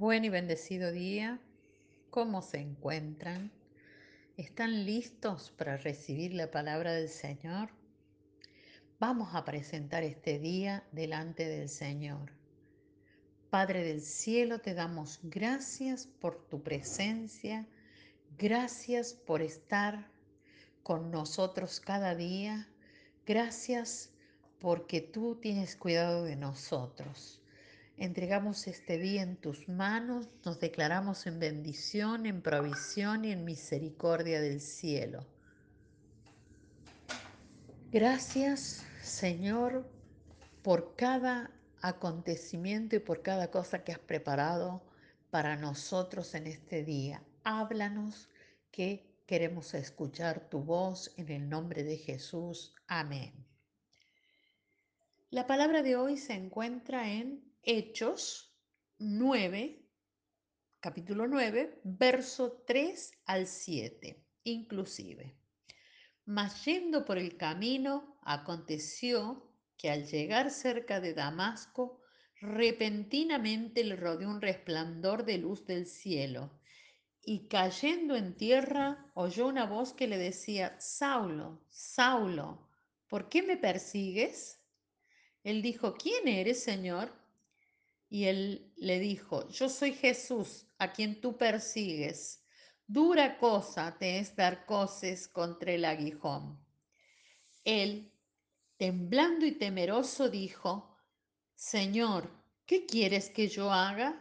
Buen y bendecido día. ¿Cómo se encuentran? ¿Están listos para recibir la palabra del Señor? Vamos a presentar este día delante del Señor. Padre del cielo, te damos gracias por tu presencia, gracias por estar con nosotros cada día, gracias porque tú tienes cuidado de nosotros. Entregamos este día en tus manos, nos declaramos en bendición, en provisión y en misericordia del cielo. Gracias, Señor, por cada acontecimiento y por cada cosa que has preparado para nosotros en este día. Háblanos que queremos escuchar tu voz en el nombre de Jesús. Amén. La palabra de hoy se encuentra en Hechos 9, capítulo 9, verso 3 al 7, inclusive. Mas yendo por el camino, aconteció que al llegar cerca de Damasco, repentinamente le rodeó un resplandor de luz del cielo, y cayendo en tierra, oyó una voz que le decía, Saulo, Saulo, ¿por qué me persigues? Él dijo, ¿quién eres, Señor? Y él le dijo, yo soy Jesús, a quien tú persigues. Dura cosa te es dar coces contra el aguijón. Él, temblando y temeroso, dijo, Señor, ¿qué quieres que yo haga?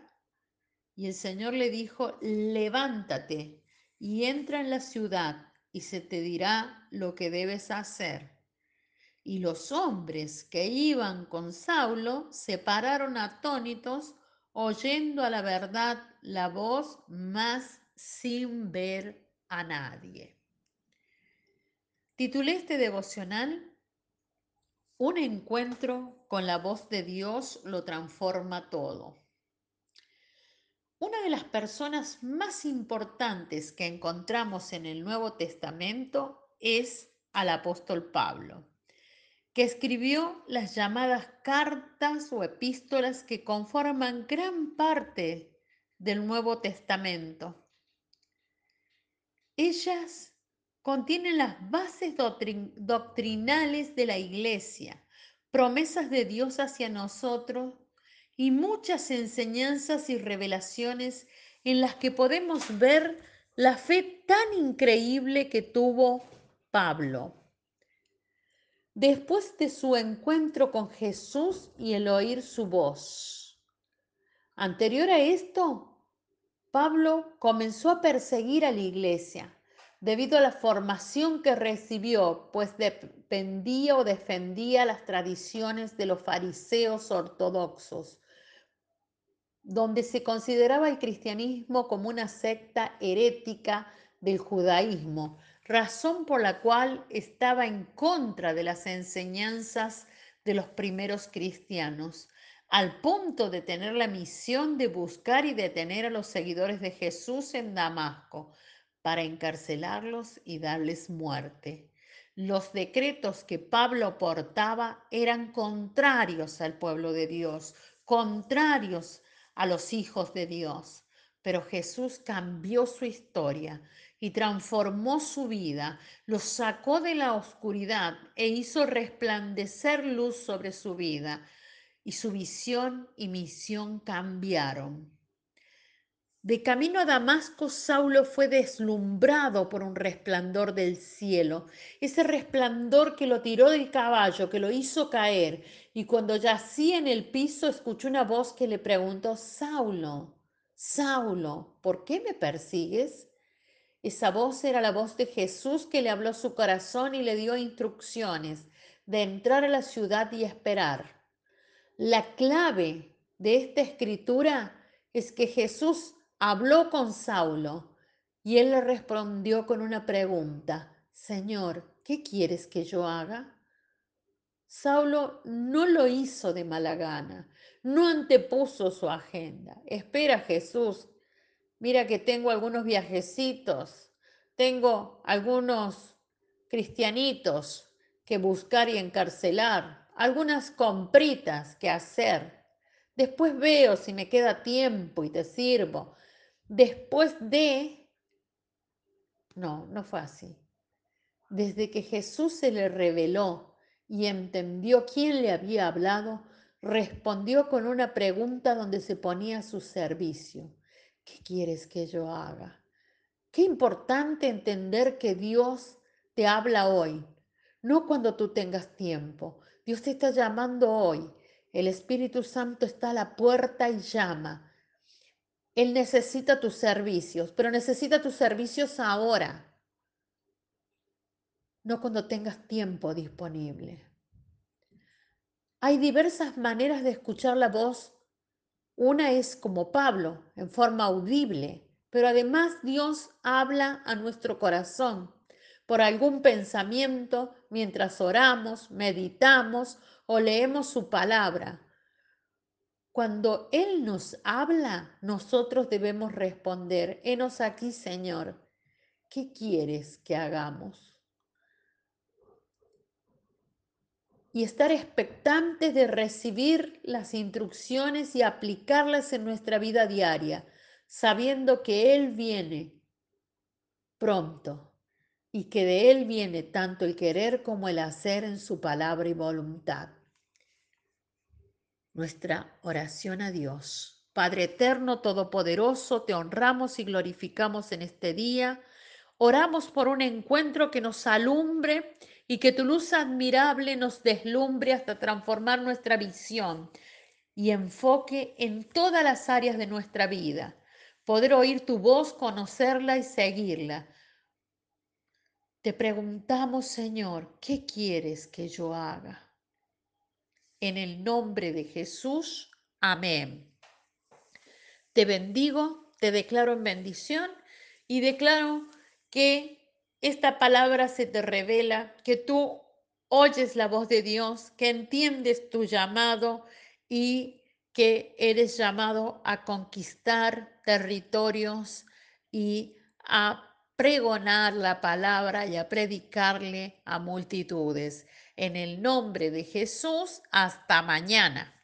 Y el Señor le dijo, levántate y entra en la ciudad y se te dirá lo que debes hacer. Y los hombres que iban con Saulo se pararon atónitos, oyendo a la verdad la voz, más sin ver a nadie. Titulé este devocional Un encuentro con la voz de Dios lo transforma todo. Una de las personas más importantes que encontramos en el Nuevo Testamento es al apóstol Pablo que escribió las llamadas cartas o epístolas que conforman gran parte del Nuevo Testamento. Ellas contienen las bases doctrinales de la Iglesia, promesas de Dios hacia nosotros y muchas enseñanzas y revelaciones en las que podemos ver la fe tan increíble que tuvo Pablo después de su encuentro con Jesús y el oír su voz. Anterior a esto, Pablo comenzó a perseguir a la iglesia debido a la formación que recibió, pues dependía o defendía las tradiciones de los fariseos ortodoxos, donde se consideraba el cristianismo como una secta herética del judaísmo, razón por la cual estaba en contra de las enseñanzas de los primeros cristianos, al punto de tener la misión de buscar y detener a los seguidores de Jesús en Damasco para encarcelarlos y darles muerte. Los decretos que Pablo portaba eran contrarios al pueblo de Dios, contrarios a los hijos de Dios. Pero Jesús cambió su historia y transformó su vida, lo sacó de la oscuridad e hizo resplandecer luz sobre su vida, y su visión y misión cambiaron. De camino a Damasco, Saulo fue deslumbrado por un resplandor del cielo, ese resplandor que lo tiró del caballo, que lo hizo caer, y cuando yacía en el piso escuchó una voz que le preguntó, Saulo, Saulo, ¿por qué me persigues? Esa voz era la voz de Jesús que le habló su corazón y le dio instrucciones de entrar a la ciudad y esperar. La clave de esta escritura es que Jesús habló con Saulo y él le respondió con una pregunta, Señor, ¿qué quieres que yo haga? Saulo no lo hizo de mala gana, no antepuso su agenda. Espera Jesús, mira que tengo algunos viajecitos, tengo algunos cristianitos que buscar y encarcelar, algunas compritas que hacer. Después veo si me queda tiempo y te sirvo. Después de... No, no fue así. Desde que Jesús se le reveló y entendió quién le había hablado, respondió con una pregunta donde se ponía a su servicio. ¿Qué quieres que yo haga? Qué importante entender que Dios te habla hoy, no cuando tú tengas tiempo. Dios te está llamando hoy. El Espíritu Santo está a la puerta y llama. Él necesita tus servicios, pero necesita tus servicios ahora, no cuando tengas tiempo disponible. Hay diversas maneras de escuchar la voz. Una es como Pablo, en forma audible, pero además Dios habla a nuestro corazón por algún pensamiento mientras oramos, meditamos o leemos su palabra. Cuando Él nos habla, nosotros debemos responder, henos aquí, Señor, ¿qué quieres que hagamos? Y estar expectantes de recibir las instrucciones y aplicarlas en nuestra vida diaria, sabiendo que Él viene pronto y que de Él viene tanto el querer como el hacer en su palabra y voluntad. Nuestra oración a Dios. Padre eterno, todopoderoso, te honramos y glorificamos en este día. Oramos por un encuentro que nos alumbre y que tu luz admirable nos deslumbre hasta transformar nuestra visión y enfoque en todas las áreas de nuestra vida. Poder oír tu voz, conocerla y seguirla te preguntamos, Señor, ¿qué quieres que yo haga? En el nombre de Jesús, amén. Te bendigo, te declaro en bendición y declaro que esta palabra se te revela, que tú oyes la voz de Dios, que entiendes tu llamado y que eres llamado a conquistar territorios y a pregonar la palabra y a predicarle a multitudes. En el nombre de Jesús, hasta mañana.